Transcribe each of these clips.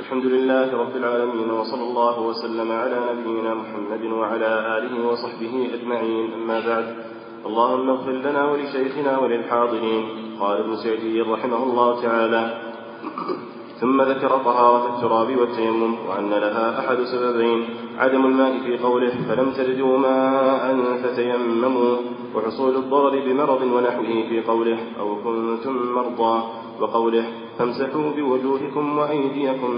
الحمد لله رب العالمين وصلى الله وسلم على نبينا محمد وعلى آله وصحبه أجمعين. أما بعد اللهم اغفر لنا ولشيخنا وللحاضرين قال ابن سعدي رحمه الله تعالى ثم ذكر طهارة التراب والتيمم وأن لها أحد سببين عدم الماء في قوله فلم تجدوا ماء فتيمموا وحصول الضرر بمرض ونحوه في قوله أو كنتم مرضى وقوله فامسحوا بوجوهكم وأيديكم,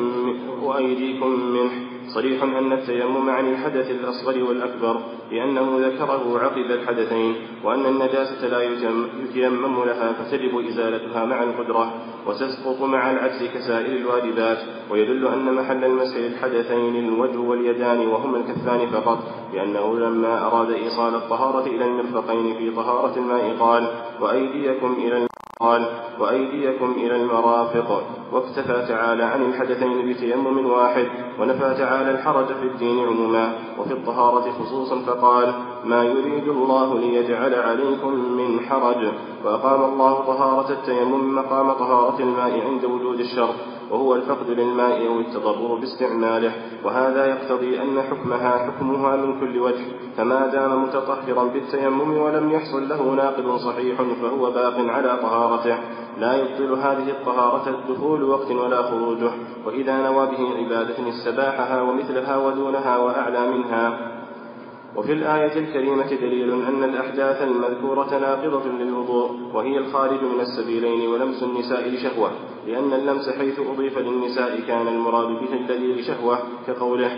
وأيديكم منه. صريح أن التيمم عن الحدث الأصغر والأكبر لأنه ذكره عقب الحدثين وأن النجاسة لا يتيمم لها فتجب إزالتها مع القدرة وتسقط مع العجز كسائر الواجبات. ويدل أن محل المسح للحدثين الوجه واليدان وهما الكفان فقط لأنه لما أراد إيصال الطهارة إلى المرفقين في طهارة الماء قال وأيديكم إلى قال وأيديكم إلى المرافق. واكتفى تعالى عن الحدثين بتيمم واحد ونفى تعالى الحرج في الدين عموما. وفي الطهارة خصوصا فقال ما يريد الله ليجعل عليكم من حرج. وأقام الله طهارة التيمم مقام طهارة الماء عند وجود الشر وهو الفقد للماء أو التضرر باستعماله. وهذا يقتضي أن حكمها حكمها من كل وجه. فما دام متطهرا بالتيمم ولم يحصل له ناقض صحيح فهو باق على طهارته. لا يبطل هذه الطهارة دخول وقت ولا خروجه. وإذا نوى به عبادة استباحها ومثلها ودونها وأعلى منها. وفي الآية الكريمة دليل أن الأحداث المذكورة ناقضة للوضوء وهي الخارج من السبيلين ولمس النساء لشهوة لأن اللمس حيث أضيف للنساء كان المراد به الذي لشهوة كقوله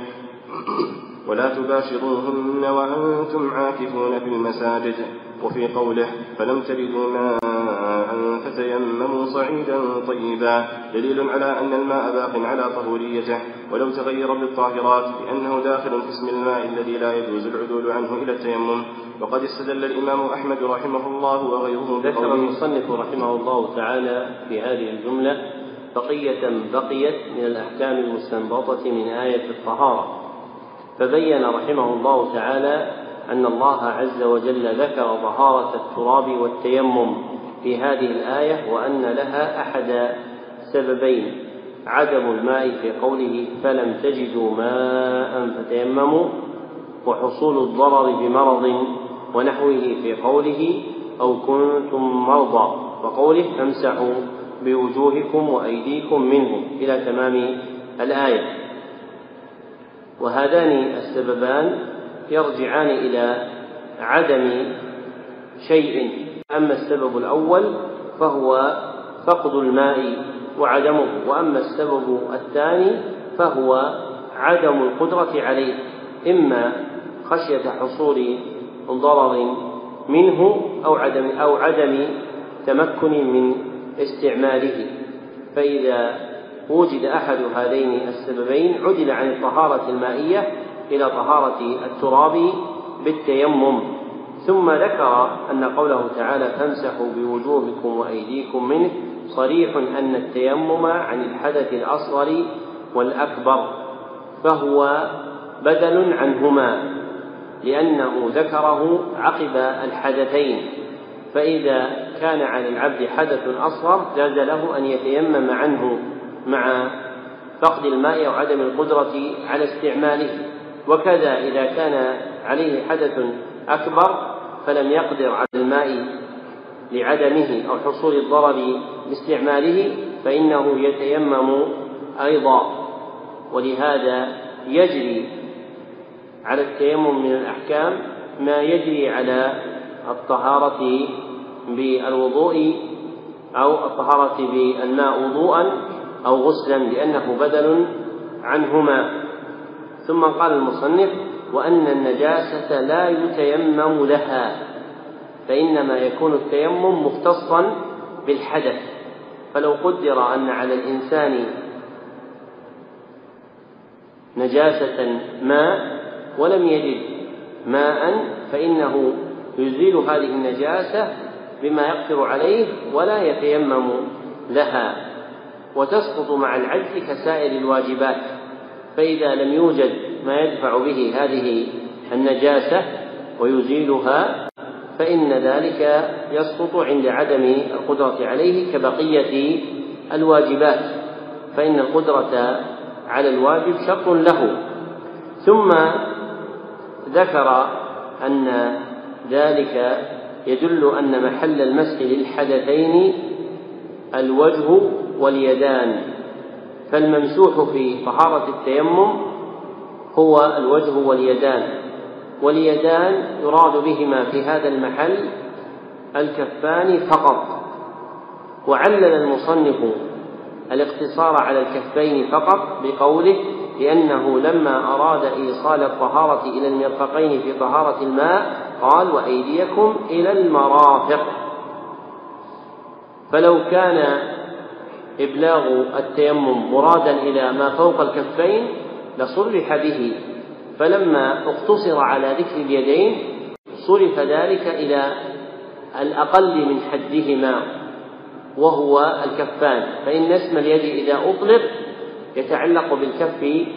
ولا تباشروهن وأنتم عاكفون في المساجد. وفي قوله فلم تجدوا ماء فتيمموا صعيدا طيبا. دليل على أن الماء باق على طهوريته. ولو تغير بالطاهرات لأنه داخل في اسم الماء الذي لا يجوز العدول عنه إلى التيمم. وقد استدل الإمام أحمد رحمه الله وغيره ذكر المصنف رحمه الله تعالى في هذه الجملة بقية بقيت من الأحكام المستنبطة من آية الطهارة. فبين رحمه الله تعالى أن الله عز وجل ذكر طهارة التراب والتيمم في هذه الآية وأن لها أحد سببين عدم الماء في قوله فلم تجدوا ماء فتيمموا وحصول الضرر بمرض ونحوه في قوله أو كنتم مرضى وقوله فامسحوا بوجوهكم وأيديكم منه إلى تمام الآية. وهذان السببان يرجعان إلى عدم شيء. أما السبب الأول فهو فقد الماء وعدمه وأما السبب الثاني فهو عدم القدرة عليه إما خشية حصول ضرر منه أو عدم أو عدم تمكن من استعماله. فإذا وجد أحد هذين السببين عدل عن الطهارة المائية إلى طهارة التراب بالتيمم. ثم ذكر أن قوله تعالى فامسحوا بوجوهكم وأيديكم منه. صريح أن التيمم عن الحدث الأصغر والأكبر فهو بدل عنهما لأنه ذكره عقب الحدثين. فإذا كان على العبد حدث أصغر جاز له أن يتيمم عنه. مع فقد الماء أو عدم القدرة على استعماله. وكذا إذا كان عليه حدث أكبر فلم يقدر على الماء لعدمه أو حصول الضرر باستعماله فإنه يتيمم أيضا. ولهذا يجري على التيمم من الأحكام ما يجري على الطهارة بالوضوء أو الطهارة بالماء وضوءا أو غسلا لأنه بدل عنهما. ثم قال المصنف وأن النجاسة لا يتيمم لها فإنما يكون التيمم مختصا بالحدث. فلو قدر أن على الإنسان نجاسة ماء ولم يجد ماء فإنه يزيل هذه النجاسة بما يقدر عليه ولا يتيمم لها. وتسقط مع العجز كسائر الواجبات فإذا لم يوجد ما يدفع به هذه النجاسة ويزيلها فإن ذلك يسقط عند عدم القدرة عليه كبقية الواجبات فإن القدرة على الواجب شرط له. ثم ذكر أن ذلك يدل أن محل المسح للحدثين الوجه واليدان. فالممسوح في طهارة التيمم هو الوجه واليدان. واليدان يراد بهما في هذا المحل الكفان فقط. وعلل المصنف الاقتصار على الكفين فقط بقوله لأنه لما أراد إيصال الطهارة إلى المرفقين في طهارة الماء قال وأيديكم إلى المرافق. فلو كان إبلاغ التيمم مرادا إلى ما فوق الكفين لصرح به. فلما اقتصر على ذكر اليدين صرف ذلك إلى الأقل من حدهما وهو الكفان. فإن اسم اليد إذا أطلق يتعلق بالكف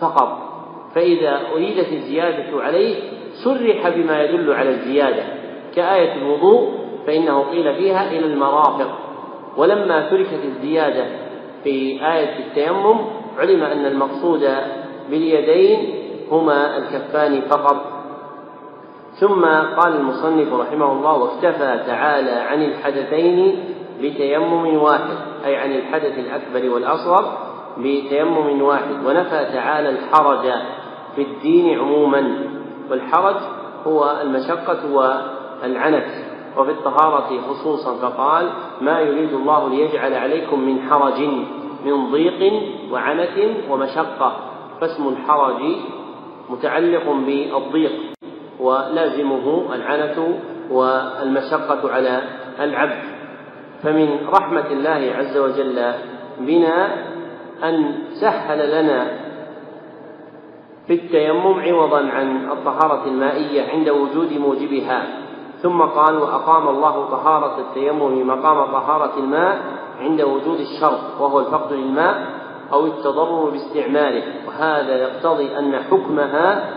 فقط. فإذا أريدت الزيادة عليه صرح بما يدل على الزيادة. كآية الوضوء فإنه قيل فيها إلى المرافق. ولما تركت الزيادة في آية التيمم علم أن المقصود باليدين هما الكفان فقط. ثم قال المصنف رحمه الله واكتفى تعالى عن الحدثين بتيمم واحد أي عن الحدث الأكبر والأصغر بتيمم واحد. ونفى تعالى الحرج في الدين عموما والحرج هو المشقة والعنت. وفي الطهارة خصوصا فقال ما يريد الله ليجعل عليكم من حرج من ضيق وعنت ومشقة. فاسم الحرج متعلق بالضيق ولازمه العنة والمشقة على العبد. فمن رحمة الله عز وجل بنا أن سهل لنا في التيمم عوضا عن الطهارة المائية عند وجود موجبها. ثم قال وأقام الله طهارة التيمم مقام طهارة الماء عند وجود الشرط وهو الفقد للماء أو التضرر باستعماله. وهذا يقتضي أن حكمها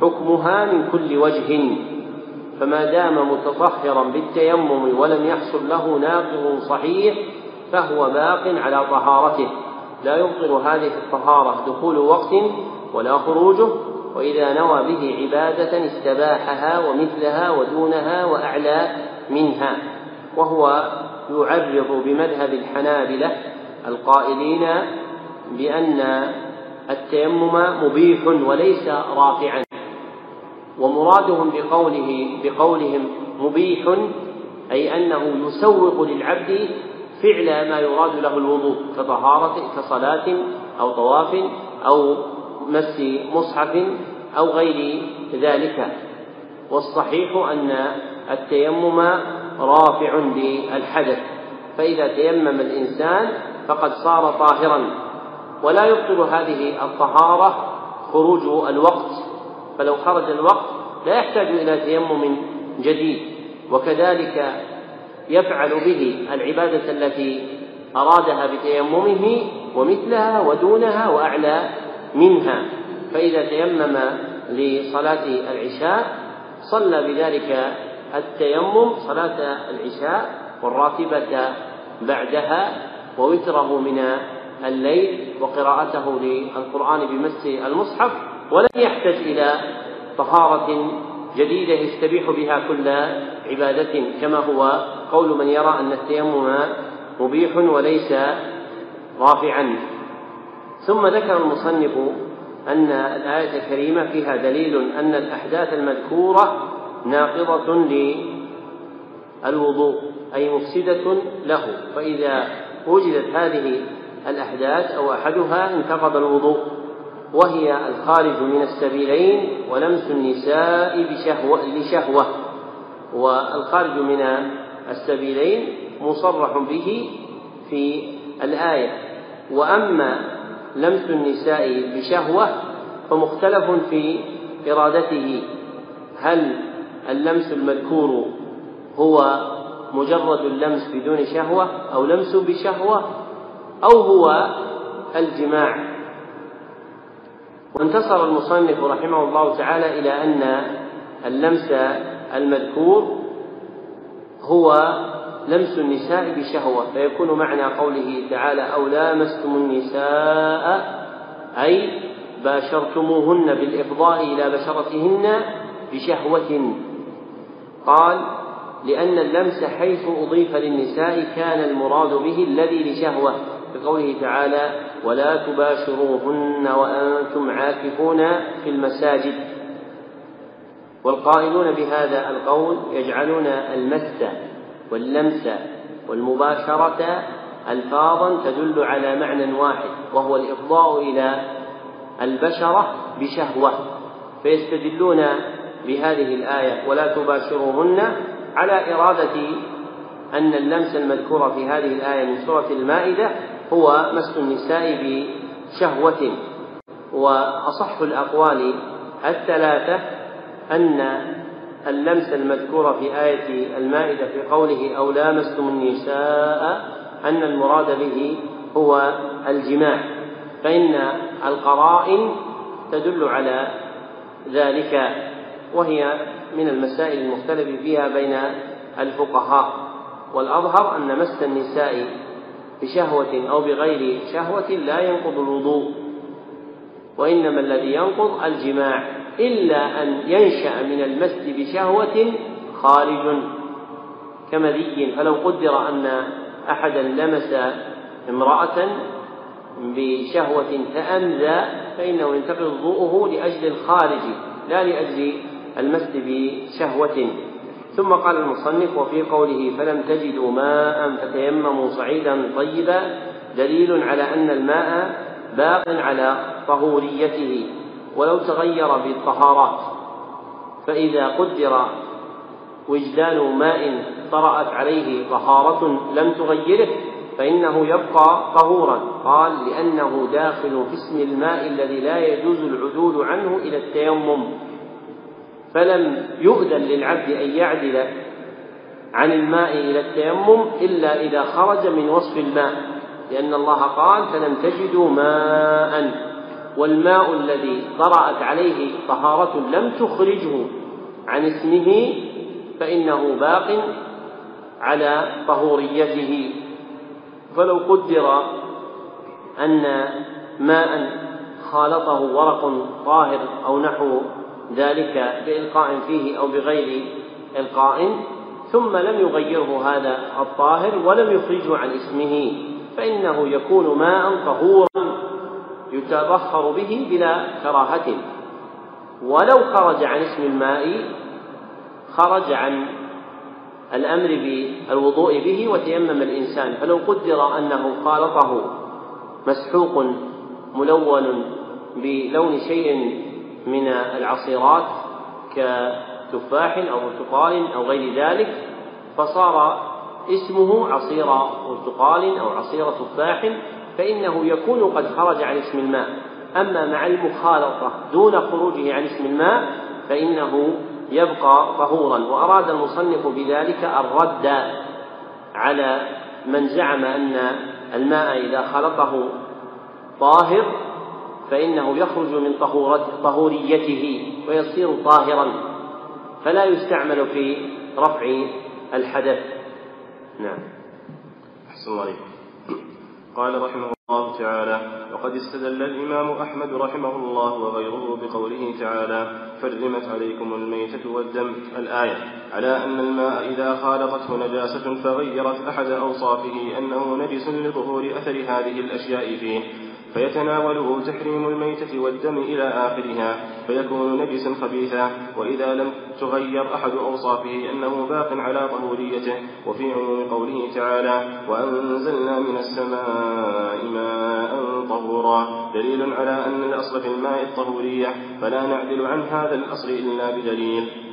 حكمها من كل وجه. فما دام متطهرا بالتيمم ولم يحصل له ناقض صحيح فهو باق على طهارته. لا يبطل هذه الطهارة دخول وقت ولا خروجه. وإذا نوى به عبادة استباحها ومثلها ودونها وأعلى منها وهو يعرض بمذهب الحنابلة القائلين بأن التيمم مبيح وليس رافعا ومرادهم بقوله بقولهم مبيح أي أنه يسوق للعبد فعل ما يراد له الوضوء كطهارة كصلاة أو طواف أو مس مصحف أو غير ذلك. والصحيح أن التيمم رافع للحدث فإذا تيمم الإنسان فقد صار طاهرا. ولا يبطل هذه الطهارة خروج الوقت فلو خرج الوقت لا يحتاج إلى تيمم جديد. وكذلك يفعل به العبادة التي أرادها بتيممه ومثلها ودونها وأعلى منها. فإذا تيمم لصلاة العشاء صلى بذلك التيمم صلاة العشاء والراتبة بعدها ووتره من الليل وقراءته للقرآن بمس المصحف ولم يحتج إلى طهارة جديدة يستبيح بها كل عبادة كما هو قول من يرى أن التيمم مبيح وليس رافعا. ثم ذكر المصنف أن الآية الكريمة فيها دليل أن الأحداث المذكورة ناقضة للوضوء أي مفسدة له. فإذا وجدت هذه الأحداث أو أحدها انتقض الوضوء وهي الخارج من السبيلين ولمس النساء بشهوة لشهوة. والخارج من السبيلين مصرح به في الآية. وأما لمس النساء بشهوة فمختلف في إرادته. هل اللمس المذكور هو مجرد اللمس بدون شهوة أو لمس بشهوة أو هو الجماع؟ وانتصر المصنف رحمه الله تعالى إلى أن اللمس المذكور هو لمس النساء بشهوة فيكون معنى قوله تعالى أو لامستم النساء أي باشرتموهن بالإفضاء إلى بشرتهن بشهوة. قال لأن اللمس حيث أضيف للنساء كان المراد به الذي لشهوة بقوله تعالى ولا تباشروهن وأنتم عاكفون في المساجد. والقائلون بهذا القول يجعلون المس واللمس والمباشرة ألفاظا تدل على معنى واحد وهو الإفضاء إلى البشرة بشهوة. فيستدلون بهذه الآية ولا تباشروهن على إرادة أن اللمس المذكور في هذه الآية من سورة المائدة هو مس النساء بشهوة. وأصح الأقوال الثلاثة أن اللمس المذكور في آية المائدة في قوله أو لامستم النساء أن المراد به هو الجماع. فإن القرائن تدل على ذلك وهي من المسائل المختلف فيها بين الفقهاء. والأظهر أن مس النساء بشهوة أو بغير شهوة لا ينقض الوضوء وإنما الذي ينقض الجماع. إلا أن ينشأ من المس بشهوة خارج كمذي. فلو قدر أن أحدا لمس امرأة بشهوة تأنذى فإنه ينتقض وضوءه لأجل الخارج لا لأجل المس بشهوة. ثم قال المصنف وفي قوله فلم تجدوا ماء فتيمموا صعيدا طيبا دليل على أن الماء باق على طهوريته. ولو تغير بالطهارات فإذا قدر وجدان ماء طرأت عليه طهارة لم تغيره فإنه يبقى طهورا. قال لأنه داخل في اسم الماء الذي لا يجوز العدول عنه إلى التيمم. فلم يؤذن للعبد أن يعدل عن الماء إلى التيمم إلا إذا خرج من وصف الماء لأن الله قال فلم تجدوا ماء. والماء الذي طرأت عليه طهارة لم تخرجه عن اسمه فإنه باق على طهوريته. فلو قدر أن ماء خالطه ورق طاهر أو نحو ذلك بإلقاء فيه أو بغير إلقاء ثم لم يغيره هذا الطاهر ولم يخرجه عن اسمه فإنه يكون ماء طهورا. يتبخر به بلا كراهة. ولو خرج عن اسم الماء خرج عن الأمر بالوضوء به وتيمم الإنسان. فلو قدر أنه خالطه مسحوق ملون بلون شيء من العصيرات كتفاح أو برتقال أو غير ذلك فصار اسمه عصير برتقال أو عصير تفاح فإنه يكون قد خرج عن اسم الماء. أما مع المخالطة دون خروجه عن اسم الماء فإنه يبقى طهورا. وأراد المصنف بذلك الرد على من زعم أن الماء إذا خلطه طاهر فإنه يخرج من طهوريته ويصير طاهرا. فلا يستعمل في رفع الحدث. نعم. أحسن الله قال رحمه الله تعالى وقد استدل الإمام أحمد رحمه الله وغيره بقوله تعالى حرمت عليكم الميتة والدم الآية على أن الماء إذا خالطته نجاسة فغيرت أحد أوصافه أنه نجس لظهور أثر هذه الأشياء فيه. فيتناوله تحريم الميتة والدم إلى آخرها فيكون نجسا خبيثا وإذا لم تغير أحد أوصافه أنه باق على طهوريته وفي عموم قوله تعالى وأنزلنا من السماء ماء طهورا دليل على أن الأصل في الماء الطهورية فلا نعدل عن هذا الأصل إلا بدليل.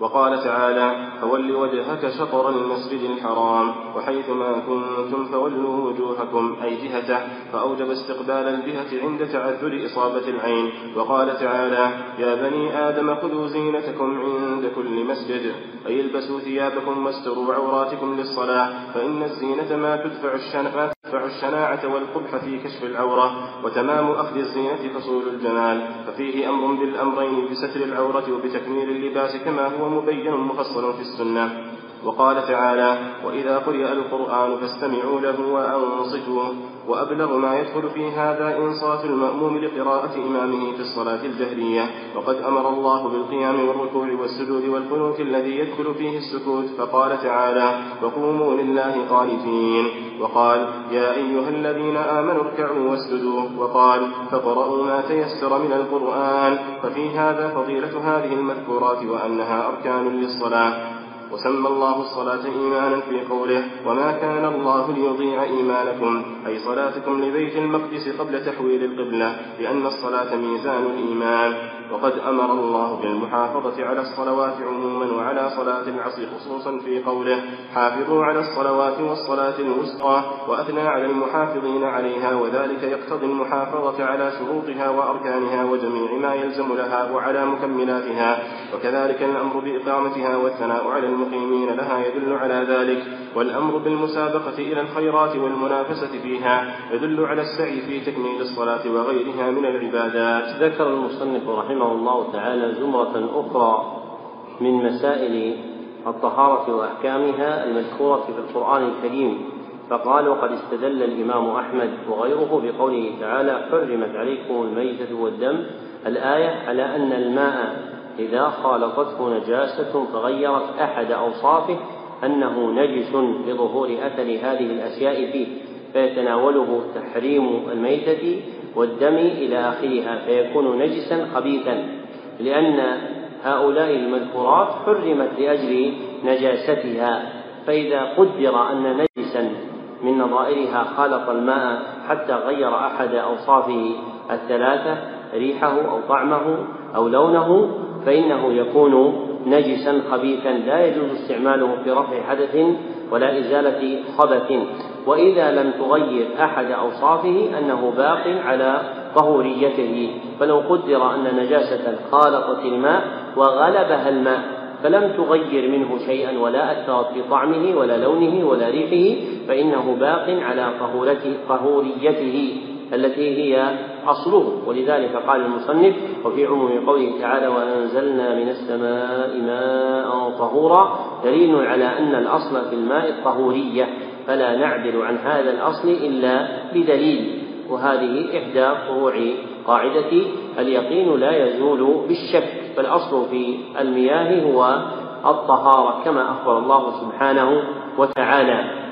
وقال تعالى فول وجهك شطر المسجد الحرام وحيث ما كنتم فولوا وجوهكم أي جهته. فأوجب استقبال الجهة عند تعذر إصابة العين. وقال تعالى يا بني آدم خذوا زينتكم عند كل مسجد أي البسوا ثيابكم واستروا عوراتكم للصلاة فإن الزينة ما تدفع الشنع تدفع الشناعة والقبح في كشف العورة وتمام أخذ الزينة فصول الجمال. ففيه أمر بالأمرين بستر العورة وبتكميل اللباس كما هو مبين مفصل في السنة. وقال تعالى وإذا قرئ القرآن فاستمعوا له وأنصتوا وأبلغ ما يدخل في هذا إنصات المأموم لقراءة إمامه في الصلاة الجهرية. وقد أمر الله بالقيام والركوع والسجود والقنوت الذي يدخل فيه السكوت. فقال تعالى وقوموا لله قانتين. وقال يا أيها الذين آمنوا اركعوا واسجدوا. وقال فقرأوا ما تيسر من القرآن. ففي هذا فضيلة هذه المذكورات وأنها أركان للصلاة. وسمى الله الصلاة إيمانا في قوله وما كان الله ليضيع إيمانكم أي صلاتكم لبيت المقدس قبل تحويل القبلة لأن الصلاة ميزان الإيمان. وقد أمر الله بالمحافظة على الصلوات عموما وعلى صلاة العصر خصوصا في قوله حافظوا على الصلوات والصلاة الوسطى وأثنى على المحافظين عليها وذلك يقتضي المحافظة على شروطها وأركانها وجميع ما يلزم لها وعلى مكملاتها وكذلك الأمر بإقامتها والثناء على المقيمين لها يدل على ذلك. والأمر بالمسابقة إلى الخيرات والمنافسة فيها يدل على السعي في تكميل الصلاة وغيرها من العبادات. ذكر المصنف رحمه الله تعالى زمرة أخرى من مسائل الطهارة وأحكامها المذكورة في القرآن الكريم. فقال وقد استدل الإمام أحمد وغيره بقوله تعالى حرمت عليكم الميتة والدم الآية على أن الماء إذا خالطته نجاسة فغيرت أحد أوصافه أنه نجس لظهور أثر هذه الأشياء فيه فيتناوله تحريم الميتة والدم إلى آخرها فيكون نجسا خبيثا لأن هؤلاء المذكورات حرمت لأجل نجاستها. فإذا قدر أن نجسا من نظائرها خالط الماء حتى غير أحد أوصافه الثلاثة ريحه أو طعمه أو لونه فإنه يكون نجسا خبيثا لا يجوز استعماله في رفع حدث ولا إزالة خبث. وإذا لم تغير أحد أوصافه أنه باق على طهوريته. فلو قدر أن نجاسة خالطت الماء وغلبها الماء فلم تغير منه شيئا ولا أثرت في طعمه ولا لونه ولا ريحه فإنه باق على طهوريته التي هي أصله ولذلك قال المصنف وفي عموم قوله تعالى وأنزلنا من السماء ماء طهورا دليل على أن الأصل في الماء الطهورية. فلا نعدل عن هذا الأصل إلا بدليل. وهذه إحدى فروع قاعدة اليقين لا يزول بالشك فالأصل في المياه هو الطهارة كما أخبر الله سبحانه وتعالى.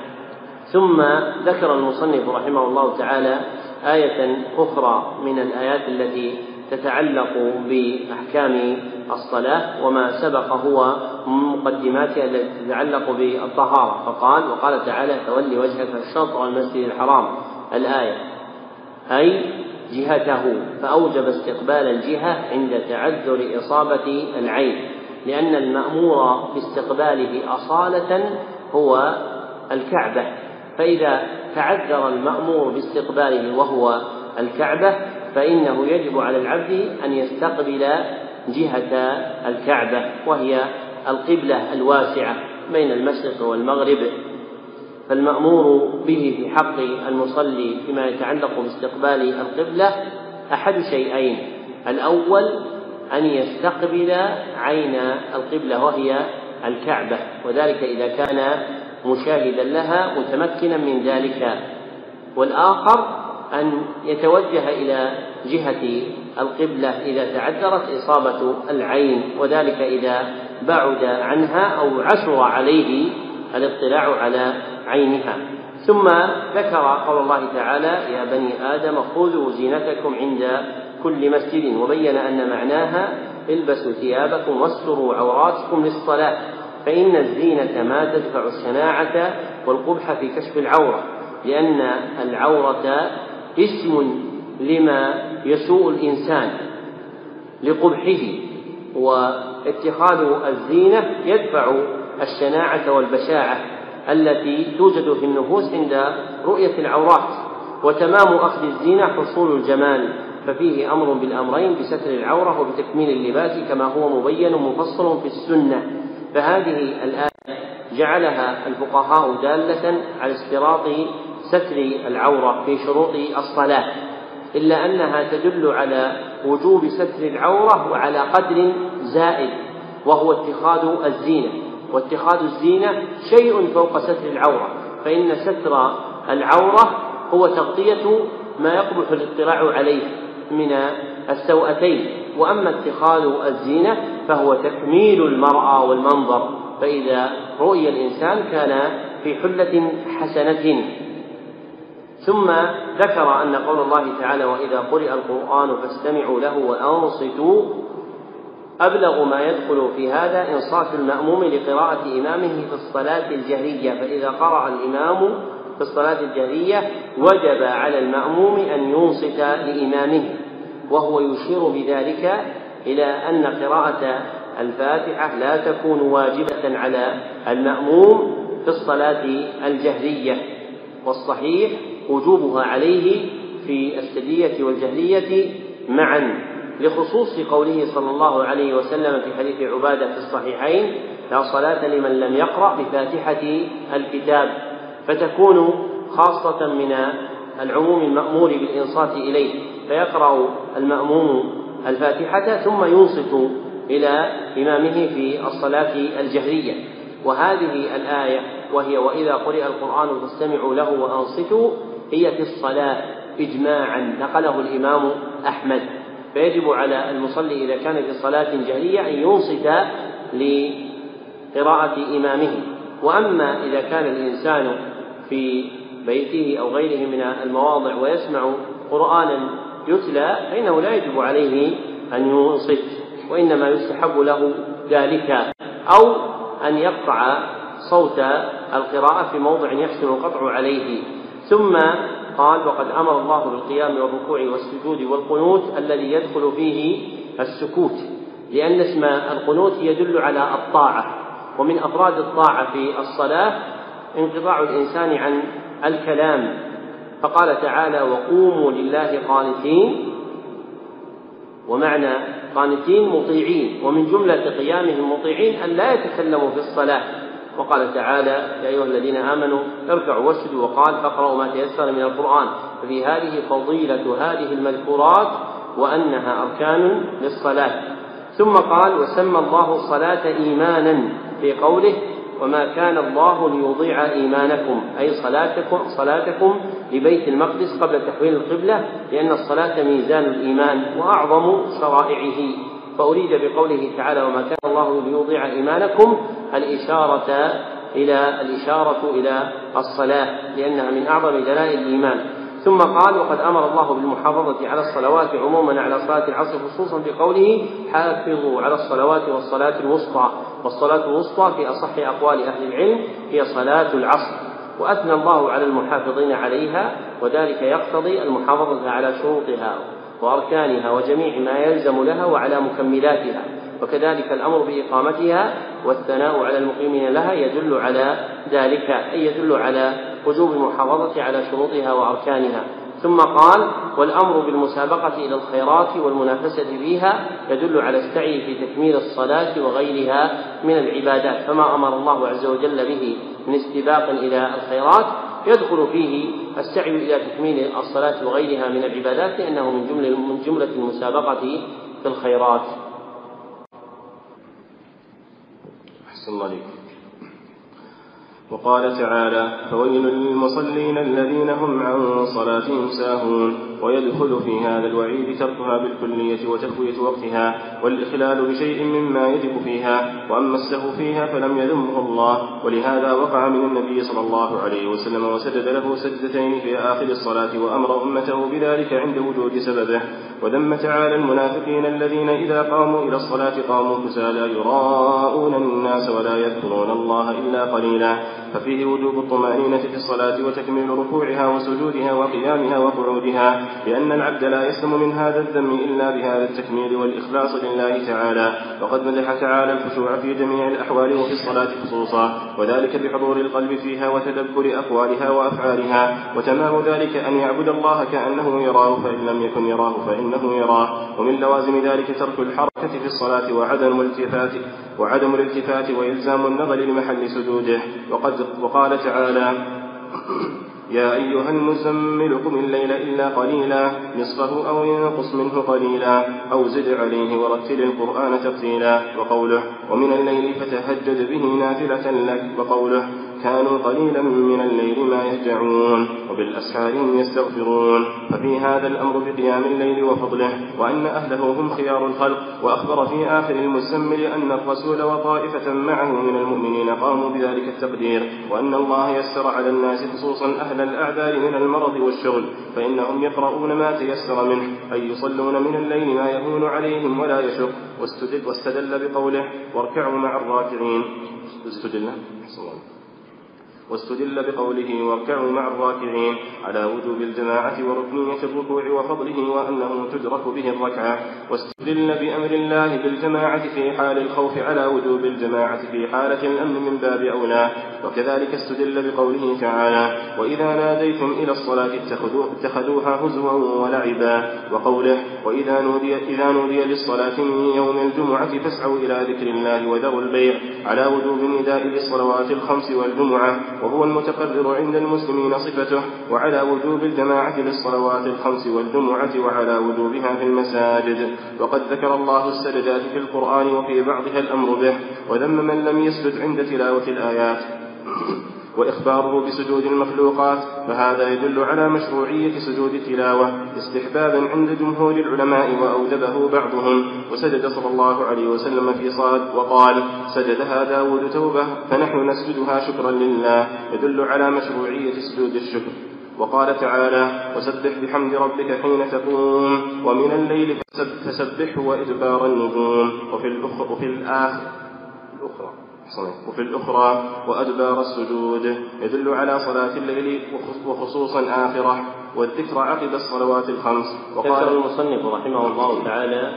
ثم ذكر المصنف رحمه الله تعالى آية أخرى من الآيات التي تتعلق بأحكام الصلاة وما سبق هو مقدماتها التي تتعلق بالطهارة. فقال وقال تعالى تولي وجهك شطر المسجد الحرام. الآية. أي جهته. فأوجب استقبال الجهة عند تعذر إصابة العين لأن المأمور باستقباله أصالة هو الكعبة. فإذا تعذر المأمور باستقباله وهو الكعبة فإنه يجب على العبد أن يستقبل جهة الكعبة وهي القبلة الواسعة بين المشرق والمغرب. فالمأمور به في حق المصلي فيما يتعلق باستقبال القبلة أحد شيئين. الأول أن يستقبل عين القبلة وهي الكعبة وذلك إذا كان مشاهدا لها متمكنا من ذلك. والآخر أن يتوجه إلى جهة القبلة إذا تعذرت إصابة العين وذلك إذا بعد عنها أو عسر عليه الاطلاع على عينها. ثم ذكر قول الله تعالى يا بني آدم خذوا زينتكم عند كل مسجد. وبين أن معناها البسوا ثيابكم واستروا عوراتكم للصلاة. فإن الزينة ما تدفع الشناعة والقبح في كشف العورة لأن العورة اسم لما يسوء الإنسان لقبحه واتخاذ الزينة يدفع الشناعة والبشاعة التي توجد في النفوس عند رؤية العورات. وتمام أخذ الزينة حصول الجمال ففيه أمر بالأمرين بستر العورة وبتكميل اللباس كما هو مبين مفصل في السنة. فهذه الآية جعلها الفقهاء دالة على اشتراط ستر العورة في شروط الصلاة إلا أنها تدل على وجوب ستر العورة وعلى قدر زائد وهو اتخاذ الزينة. واتخاذ الزينة شيء فوق ستر العورة فإن ستر العورة هو تغطية ما يقبح الاطلاع عليه من السوءتين. وأما اتخاذ الزينة فهو تكميل المرأة والمنظر فإذا رؤي الإنسان كان في حلة حسنة. ثم ذكر أن قول الله تعالى وإذا قرئ القرآن فاستمعوا له وأنصتوا أبلغ ما يدخل في هذا إنصات المأموم لقراءة إمامه في الصلاة الجهرية فإذا قرأ الإمام في الصلاة الجهرية وجب على المأموم أن ينصت لإمامه. وهو يشير بذلك إلى أن قراءة الفاتحة لا تكون واجبة على المأموم في الصلاة الجهرية والصحيح وجوبها عليه في السجية والجهرية معا لخصوص قوله صلى الله عليه وسلم في حديث عبادة في الصحيحين لا صلاة لمن لم يقرأ بفاتحة الكتاب فتكون خاصة من العموم المأمور بالإنصات إليه. فيقرأ المأموم الفاتحة ثم ينصت إلى إمامه في الصلاة الجهرية. وهذه الآية وهي وإذا قرئ القرآن فاستمعوا له وأنصتوا هي في الصلاة إجماعا. نقله الإمام أحمد. فيجب على المصلي إذا كان في صلاة جهرية أن ينصت لقراءة إمامه. وأما إذا كان الإنسان في بيته أو غيره من المواضع ويسمع قرآنا يتلى فإنه لا يجب عليه أن ينصت وإنما يستحب له ذلك أو أن يقطع صوت القراءة في موضع يحسن القطع عليه. ثم قال وقد أمر الله بالقيام والركوع والسجود والقنوت الذي يدخل فيه السكوت لأن اسم القنوت يدل على الطاعة ومن أفراد الطاعة في الصلاة انقطاع الإنسان عن الكلام فقال تعالى وقوموا لله قانتين ومعنى قانتين مطيعين ومن جملة قيامهم مطيعين أن لا يتكلموا في الصلاة. وقال تعالى يا أيها الذين آمنوا اركعوا واسجدوا وقال فاقرأوا ما تيسر من القرآن. ففي هذه فضيلة هذه المذكورات وأنها أركان للصلاة. ثم قال وسمى الله الصلاة إيمانا في قوله وما كان الله ليضيع إيمانكم أي صلاتكم صلاتكم لبيت المقدس قبل تحويل القبلة لأن الصلاة ميزان الإيمان وأعظم شرائعه. فأريد بقوله تعالى وما كان الله ليضيع إيمانكم. الإشارة إلى الإشارة إلى الصلاة لأنها من أعظم دلائل الإيمان. ثم قال وقد أمر الله بالمحافظة على الصلوات عموما على صلاة العصر خصوصا بقوله حافظوا على الصلوات والصلاة الوسطى. والصلاة الوسطى في أصح أقوال أهل العلم هي صلاة العصر. وأثنى الله على المحافظين عليها وذلك يقتضي المحافظة على شروطها وأركانها وجميع ما يلزم لها وعلى مكملاتها. وكذلك الأمر بإقامتها والثناء على المقيمين لها يدل على ذلك أي يدل على وجوب المحافظة على شروطها وأركانها. ثم قال والأمر بالمسابقة إلى الخيرات والمنافسة فيها يدل على السعي في تكميل الصلاة وغيرها من العبادات فما أمر الله عز وجل به من استباق إلى الخيرات يدخل فيه السعي إلى تكميل الصلاة وغيرها من العبادات لأنه من جملة من جملة المسابقة في الخيرات. أحسن الله عليك. وقال تعالى فويل للمصلين الذين هم عن صلاتهم ساهون. ويدخل في هذا الوعيد تركها بالكلية وتفويت وقتها والإخلال بشيء مما يجب فيها وأما السهو فيها فلم يذمه الله ولهذا وقع من النبي صلى الله عليه وسلم وسجد له سجدتين في آخر الصلاة وأمر أمته بذلك عند وجود سببه وذم تعالى المنافقين الذين إذا قاموا إلى الصلاة قاموا كسالى يراءون الناس ولا يذكرون الله إلا قليلا ففيه وجوب الطمأنينة في الصلاة وتكميل ركوعها وسجودها وقيامها وقعودها لأن العبد لا يسلم من هذا الذم إلا بهذا التكميل والإخلاص لله تعالى. وقد مدح تعالى الخشوع في جميع الأحوال وفي الصلاة خصوصا وذلك بحضور القلب فيها وتدبر أقوالها وأفعالها. وتمام ذلك أن يعبد الله كأنه يراه فإن لم يكن يراه فإنه يراه. ومن لوازم ذلك ترك الحركة في الصلاة وعدم الالتفات وعدم الالتفات وإلزام النظر لمحل سجوده. وقد وقال تعالى يا أيها المزمل قم الليل إلا قليلا نصفه أو ينقص منه قليلا أو زد عليه ورتل القرآن ترتيلا وقوله ومن الليل فتهجد به نافلة لك وقوله كانوا قليلا من الليل ما يهجعون وبالأسحار يستغفرون. ففي هذا الأمر بقيام الليل وفضله وأن أهله هم خيار الخلق. وأخبر في آخر المزمل أن الرسول وطائفة معه من المؤمنين قاموا بذلك التقدير وأن الله يسر على الناس خصوصا أهل الأعذار من المرض والشغل فإنهم يقرؤون ما تيسر منه أي يصلون من الليل ما يهون عليهم ولا يشق. واستدل, واستدل بقوله واركعوا مع الراكعين. استدل. واستدل بقوله واركعوا مع الراكعين على وجوب الجماعة وركنية الركوع وفضله وأنه تدرك به الركعة. واستدل بأمر الله بالجماعة في حال الخوف على وجوب الجماعة في حالة الأمن من باب أولى. وكذلك استدل بقوله تعالى وإذا ناديتم إلى الصلاة اتخذوها هزوا ولعبا. وقوله وإذا نودي, إذا نودي للصلاة من يوم الجمعة فاسعوا إلى ذكر الله وذروا البيع. على وجوب النداء للصلوات الخمس والجمعة. وهو المتقرر عند المسلمين صفته وعلى وجوب الجماعة للصلوات الخمس والجمعة وعلى وجوبها في المساجد. وقد ذكر الله السجدات في القرآن وفي بعضها الأمر به وذم من لم يسجد عند تلاوة الآيات. وإخباره بسجود المخلوقات فهذا يدل على مشروعية سجود التلاوة استحبابا عند جمهور العلماء وأوجبه بعضهم. وسجد صلى الله عليه وسلم في صاد وقال سجدها داود توبة فنحن نسجدها شكرا لله. يدل على مشروعية سجود الشكر. وقال تعالى وسبح بحمد ربك حين تقوم ومن الليل فسبحه وإدبار النجوم. وفي, الأخر وفي الآخر الأخرى. وفي الأخرى وأدبار السجود يدل على صلاة الليل وخصوصا آخرة والذكر عقب الصلوات الخمس. وقال المصنف رحمه الله تعالى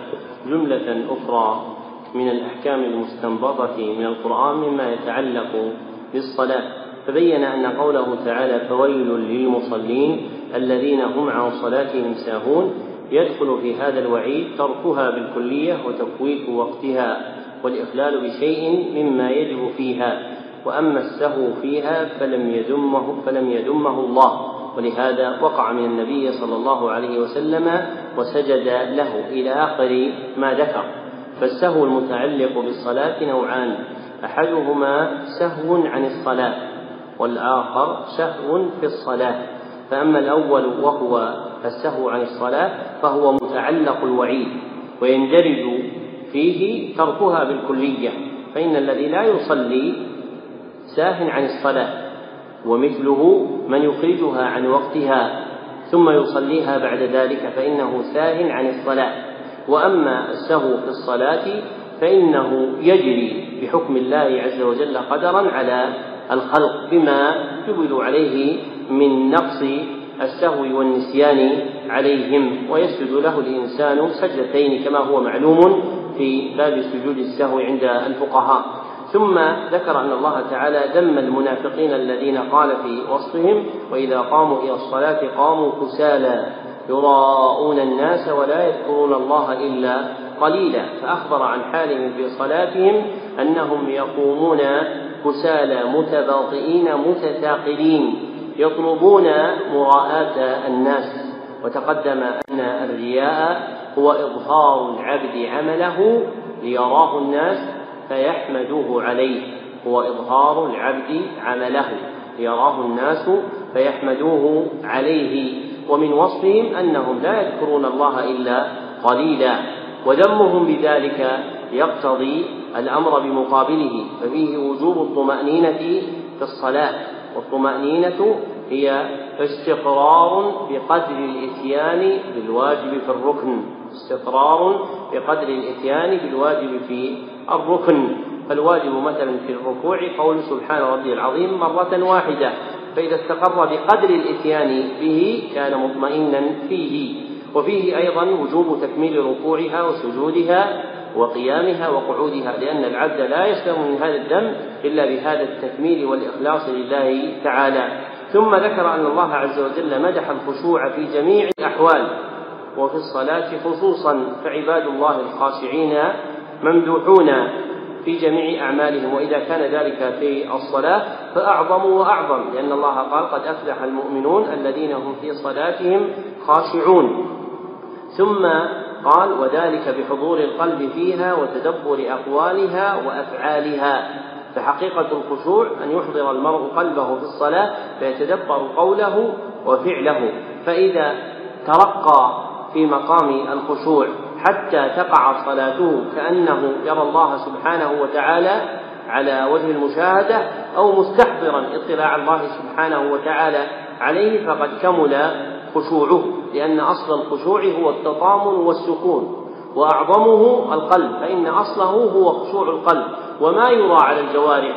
جملة أخرى من الأحكام المستنبطة من القرآن مما يتعلق بالصلاة. فبين أن قوله تعالى فويل للمصلين الذين هم عن صلاتهم ساهون يدخل في هذا الوعيد تركها بالكلية وتفويت وقتها. والإخلال بشيء مما يجب فيها وأما السهو فيها فلم يذمه فلم يذمه الله. ولهذا وقع من النبي صلى الله عليه وسلم وسجد له إلى آخر ما ذكر. فالسهو المتعلق بالصلاة نوعان أحدهما سهو عن الصلاة والآخر سهو في الصلاة. فأما الأول وهو السهو عن الصلاة فهو متعلق الوعيد ويندرج فيه تركها بالكلية فإن الذي لا يصلي ساه عن الصلاة ومثله من يخرجها عن وقتها ثم يصليها بعد ذلك فإنه ساه عن الصلاة. وأما السهو في الصلاة فإنه يجري بحكم الله عز وجل قدرا على الخلق بما جبلوا عليه من نقص السهو والنسيان عليهم ويسجد له الإنسان سجدتين كما هو معلوم. في باب سجود السهو عند الفقهاء. ثم ذكر أن الله تعالى ذم المنافقين الذين قال في وصفهم وإذا قاموا إلى الصلاة قاموا كسالى يراءون الناس ولا يذكرون الله إلا قليلا. فأخبر عن حالهم في صلاتهم أنهم يقومون كسالى متباطئين متثاقلين يطلبون مراءاة الناس. وتقدم أن الرياء هو إظهار العبد عمله ليراه الناس فيحمدوه عليه. هو إظهار العبد عمله ليراه الناس فيحمدوه عليه. ومن وصفهم أنهم لا يذكرون الله إلا قليلا وذمهم بذلك يقتضي الأمر بمقابله. ففيه وجوب الطمأنينة في الصلاة والطمأنينة هي استقرار بقدر الإتيان بالواجب في الركن. استقرار بقدر الإتيان بالواجب في الركن. فالواجب مثلا في الركوع قول سبحان ربي العظيم مرة واحدة. فإذا استقر بقدر الإتيان به كان مطمئنا فيه. وفيه أيضا وجوب تكميل ركوعها وسجودها وقيامها وقعودها لأن العبد لا يسلم من هذا الدم إلا بهذا التكميل والإخلاص لله تعالى. ثم ذكر أن الله عز وجل مدح الخشوع في جميع الأحوال. وفي الصلاة خصوصا فعباد الله الخاشعين ممدوحون في جميع أعمالهم. وإذا كان ذلك في الصلاة فأعظم وأعظم لأن الله قال قد أفلح المؤمنون الذين هم في صلاتهم خاشعون ثم قال وذلك بحضور القلب فيها وتدبر أقوالها وأفعالها فحقيقة الخشوع أن يحضر المرء قلبه في الصلاة فيتدبر قوله وفعله. فإذا ترقى في مقام الخشوع حتى تقع صلاته كأنه يرى الله سبحانه وتعالى على وجه المشاهدة أو مستحضرا اطلاع الله سبحانه وتعالى عليه فقد كمل خشوعه لأن أصل الخشوع هو التطامن والسكون وأعظمه القلب فإن أصله هو خشوع القلب. وما يرى على الجوارح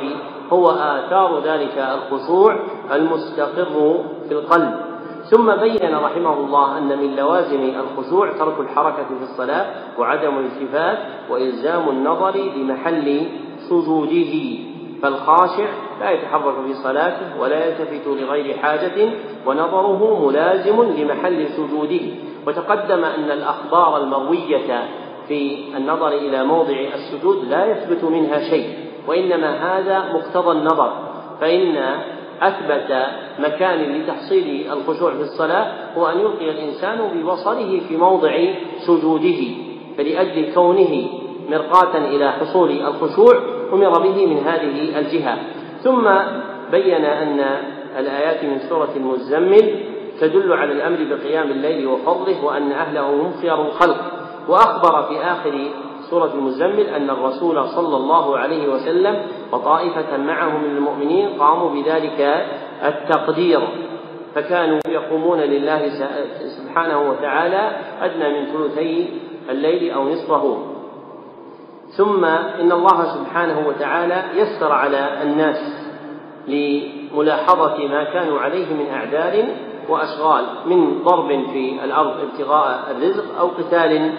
هو آثار ذلك الخشوع المستقر في القلب. ثم بين رحمه الله أن من لوازم الخشوع ترك الحركة في الصلاة وعدم الالتفات وإلزام النظر بمحل سجوده فالخاشع لا يتحرك في صلاته ولا يلتفت لغير حاجة ونظره ملازم لمحل سجوده. وتقدم أن الأخبار المروية في النظر إلى موضع السجود لا يثبت منها شيء وإنما هذا مقتضى النظر فإن أثبت مكان لتحصيل الخشوع في الصلاة هو أن يلقي الإنسان ببصره في موضع سجوده فلأجل كونه مرقاة إلى حصول الخشوع أمر به من هذه الجهة. ثم بين أن الآيات من سورة المزمل تدل على الأمر بقيام الليل وفضله وأن أهله هم خيار الخلق وأخبر في آخر سورة المزمل أن الرسول صلى الله عليه وسلم وطائفة معه من المؤمنين قاموا بذلك التقدير فكانوا يقومون لله سبحانه وتعالى أدنى من ثلثي الليل أو نصفه. ثم إن الله سبحانه وتعالى يسر على الناس لملاحظة ما كانوا عليه من أعذار وأشغال من ضرب في الأرض ابتغاء الرزق أو قتال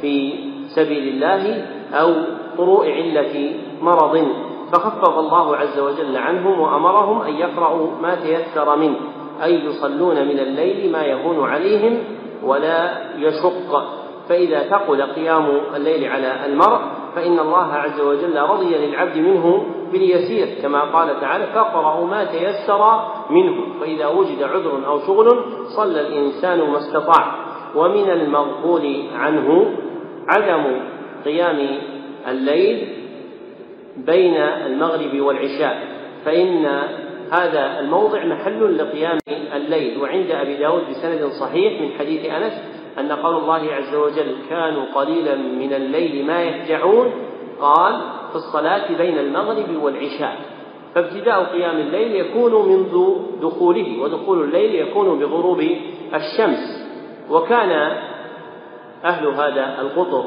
في سبيل الله أو طروء علة مرض. فخفف الله عز وجل عنهم وأمرهم أن يقرأوا ما تيسر منه أي يصلون من الليل ما يهون عليهم ولا يشق. فإذا ثقل قيام الليل على المرء فإن الله عز وجل رضي للعبد منه باليسير كما قال تعالى فاقرأوا ما تيسر منه. فإذا وجد عذر أو شغل صلى الإنسان ما استطاع. ومن المغفول عنه عدم قيام الليل بين المغرب والعشاء فإن هذا الموضع محل لقيام الليل. وعند أبي داود بسند صحيح من حديث أنس أن قول الله عز وجل كانوا قليلا من الليل ما يهجعون قال في الصلاة بين المغرب والعشاء فابتداء قيام الليل يكون منذ دخوله ودخول الليل يكون بغروب الشمس. وكان أهل هذا القطر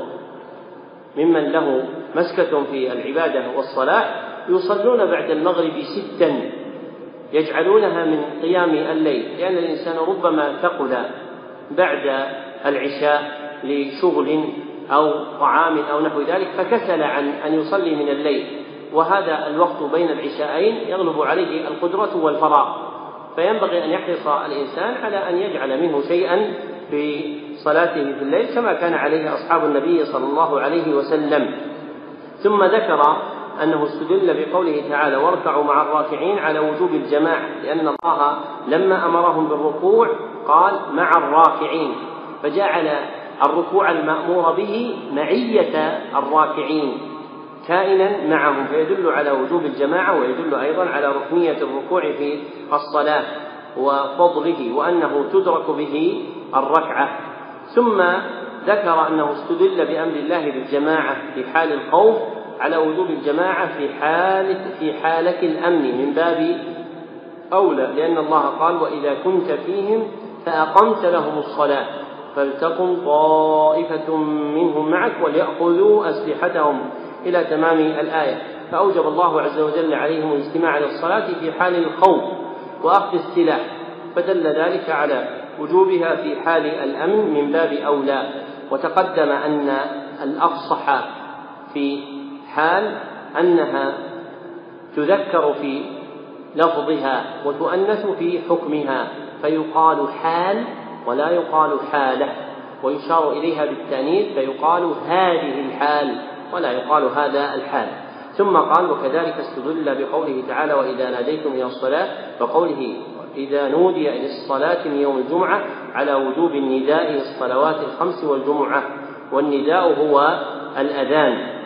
ممن له مسكة في العبادة والصلاة يصلون بعد المغرب ستا يجعلونها من قيام الليل لأن الإنسان ربما ثقل بعد العشاء لشغل أو طعام أو نحو ذلك فكسل عن أن يصلي من الليل. وهذا الوقت بين العشاءين يغلب عليه القدرة والفراغ. فينبغي أن يحرص الإنسان على أن يجعل منه شيئا في صلاته في الليل كما كان عليه أصحاب النبي صلى الله عليه وسلم. ثم ذكر أنه استدل بقوله تعالى واركعوا مع الراكعين على وجوب الجماعة لأن الله لما أمرهم بالركوع قال مع الراكعين فجعل الركوع المأمور به معية الراكعين كائنا معهم فيدل على وجوب الجماعة ويدل أيضا على ركنية الركوع في الصلاة وفضله وأنه تدرك به الركعة. ثم ذكر أنه استدل بأمر الله بالجماعة في حال الخوف على وجوب الجماعة في حالة في حالة الأمن من باب أولى لأن الله قال وإذا كنت فيهم فأقمت لهم الصلاة فلتقم طائفة منهم معك وليأخذوا أسلحتهم. إلى تمام الآية. فأوجب الله عز وجل عليهم الاجتماع للصلاة في حال الخوف وأخذ السلاح فدل ذلك على وجوبها في حال الأمن من باب أولى. وتقدم أن الأفصح في حال أنها تذكر في لفظها وتؤنث في حكمها فيقال حال ولا يقال حالة. ويشار إليها بالتأنيث فيقال هذه الحال ولا يقال هذا الحال. ثم قال وكذلك استدل بقوله تعالى وإذا ناديتم إلى الصلاة وقوله إذا نودي إلى الصلاة من يوم الجمعة على وجوب النداء للصلوات الخمس والجمعة. والنداء هو الأذان.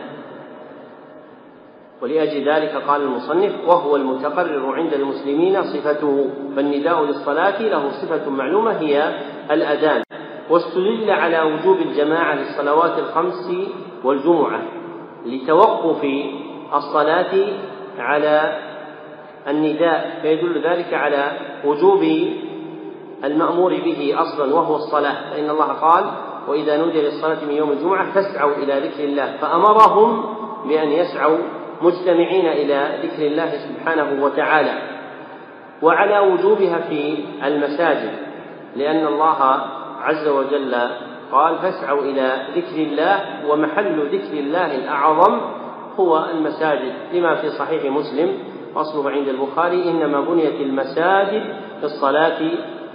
ولأجل ذلك قال المصنف وهو المتقرر عند المسلمين صفته فالنداء للصلاة له صفة معلومة هي الأذان. واستدل على وجوب الجماعة للصلوات الخمس والجمعة لتوقف الصلاة على النداء فيدل ذلك على وجوب المأمور به أصلا وهو الصلاة فإن الله قال وإذا نودي للصلاة من يوم الجمعة فاسعوا إلى ذكر الله. فأمرهم بأن يسعوا مجتمعين إلى ذكر الله سبحانه وتعالى. وعلى وجوبها في المساجد لأن الله عز وجل قال فاسعوا إلى ذكر الله. ومحل ذكر الله الأعظم هو المساجد لما في صحيح مسلم أصله عند البخاري إنما بنيت المساجد في الصلاة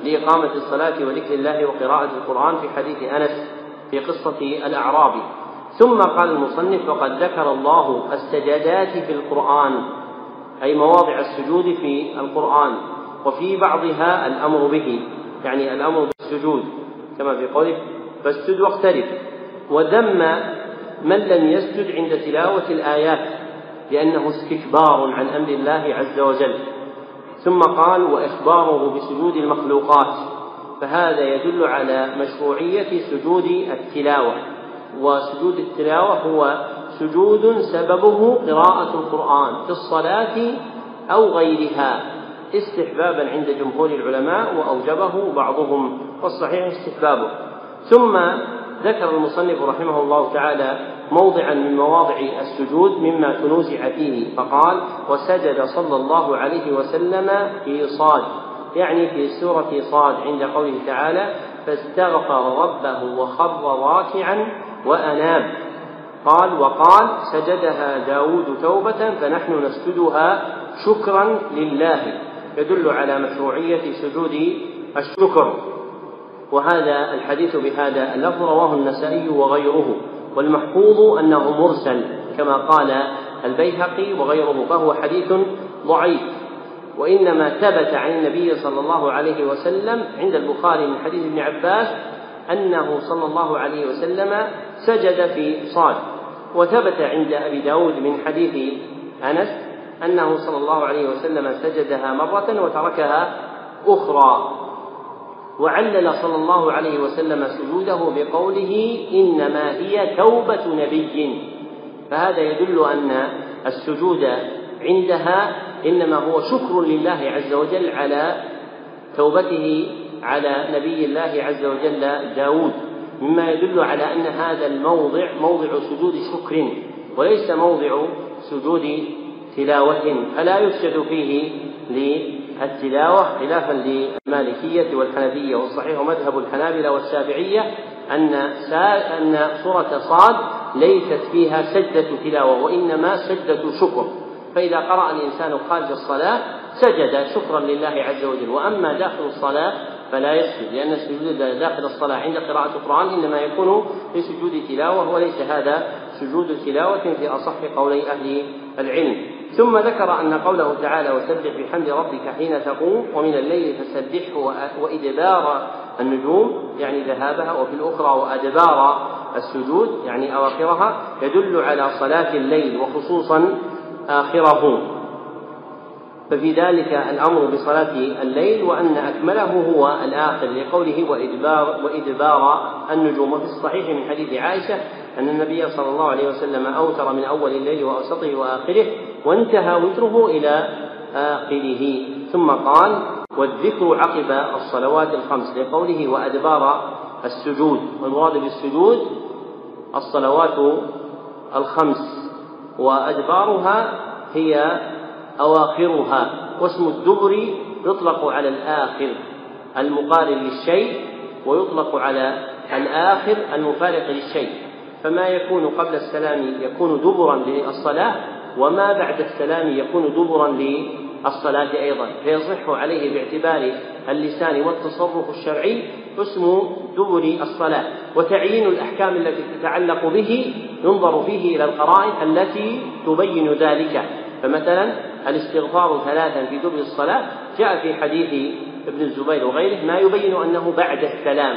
لإقامة الصلاة وذكر الله وقراءة القرآن في حديث أنس في قصة الأعرابي ثم قال المصنف وقد ذكر الله السجدات في القرآن أي مواضع السجود في القرآن وفي بعضها الأمر به يعني الأمر بالسجود كما في قوله فاسجد واقترب وذم من لم يسجد عند تلاوة الآيات لأنه استكبار عن أمر الله عز وجل. ثم قال وإخباره بسجود المخلوقات. فهذا يدل على مشروعية سجود التلاوة. وسجود التلاوة هو سجود سببه قراءة القرآن في الصلاة أو غيرها استحبابا عند جمهور العلماء وأوجبه بعضهم والصحيح استحبابه. ثم ذكر المصنف رحمه الله تعالى موضعا من مواضع السجود مما تنوزع فيه. فقال وسجد صلى الله عليه وسلم في صاد يعني في سورة صاد عند قوله تعالى فاستغفر ربه وخر راكعا وأناب قال وقال سجدها داود توبة فنحن نسجدها شكرا لله. يدل على مشروعية سجود الشكر. وهذا الحديث بهذا اللفظ رواه النسائي وغيره. والمحفوظ أنه مرسل كما قال البيهقي وغيره فهو حديث ضعيف. وإنما ثبت عن النبي صلى الله عليه وسلم عند البخاري من حديث ابن عباس أنه صلى الله عليه وسلم سجد في صاد. وثبت عند أبي داود من حديث أنس أنه صلى الله عليه وسلم سجدها مرة وتركها أخرى. وعلل صلى الله عليه وسلم سجوده بقوله إنما هي توبة نبي. فهذا يدل أن السجود عندها إنما هو شكر لله عز وجل على توبته على نبي الله عز وجل داود. مما يدل على أن هذا الموضع موضع سجود شكر وليس موضع سجود تلاوة فلا يسجد فيه للتلاوة خلافا للمالكية والحنفية والصحيح مذهب الحنابلة والشافعية أن أن سورة صاد ليست فيها سجدة تلاوة وإنما سجدة شكر. فإذا قرأ الإنسان خارج الصلاة سجد شكرا لله عز وجل. وأما داخل الصلاة فلا يسجد لأن السجود داخل الصلاة عند قراءة القرآن إنما يكون في سجود تلاوة وليس هذا سجود تلاوة في أصح قولي أهل العلم. ثم ذكر أن قوله تعالى وسبح بحمد ربك حين تقوم ومن الليل فسبحه وإدبار النجوم يعني ذهابها وفي الأخرى وأدبار السجود يعني أواخرها يدل على صلاة الليل وخصوصا آخره. ففي ذلك الأمر بصلاة الليل وأن أكمله هو الآخر لقوله وإدبار وإدبار النجوم. وفي الصحيح من حديث عائشة أن النبي صلى الله عليه وسلم أوتر من أول الليل وأوسطه وآخره وانتهى وتره إلى آخره. ثم قال والذكر عقب الصلوات الخمس لقوله وأدبار السجود. والمراد بالسجود الصلوات الخمس. وأدبارها هي أواخرها. واسم الدبر يطلق على الآخر المقارن للشيء ويطلق على الآخر المفارق للشيء. فما يكون قبل السلام يكون دبرا للصلاة وما بعد السلام يكون دبرا للصلاة أيضا. فيصح عليه باعتبار اللسان والتصرف الشرعي اسم دبر الصلاة وتعيين الأحكام التي تتعلق به ينظر فيه إلى القرائن التي تبين ذلك. فمثلا الاستغفار ثلاثا في دبر الصلاة جاء في حديث ابن الزبير وغيره ما يبين أنه بعد السلام.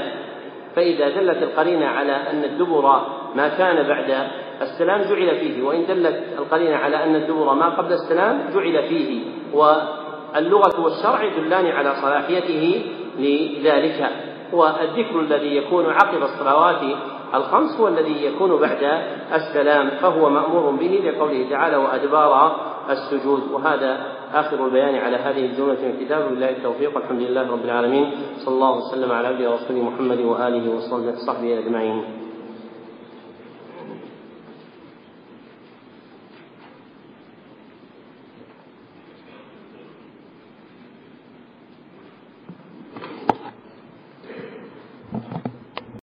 فإذا دلت القرينة على أن الدبر ما كان بعد السلام جعل فيه وإن دلت القرينة على أن الدبر ما قبل السلام جعل فيه واللغة والشرع يدلان على صلاحيته لذلك. والذكر الذي يكون عقب الصلوات الخمس هو الذي يكون بعد السلام فهو مأمور به لقوله تعالى وأدبار السجود وهذا آخر البيان على هذه الجملة من الكتاب. بالله التوفيق والحمد لله رب العالمين. صلى الله وسلم على عبده ورسوله محمد وآله وصحبه أجمعين.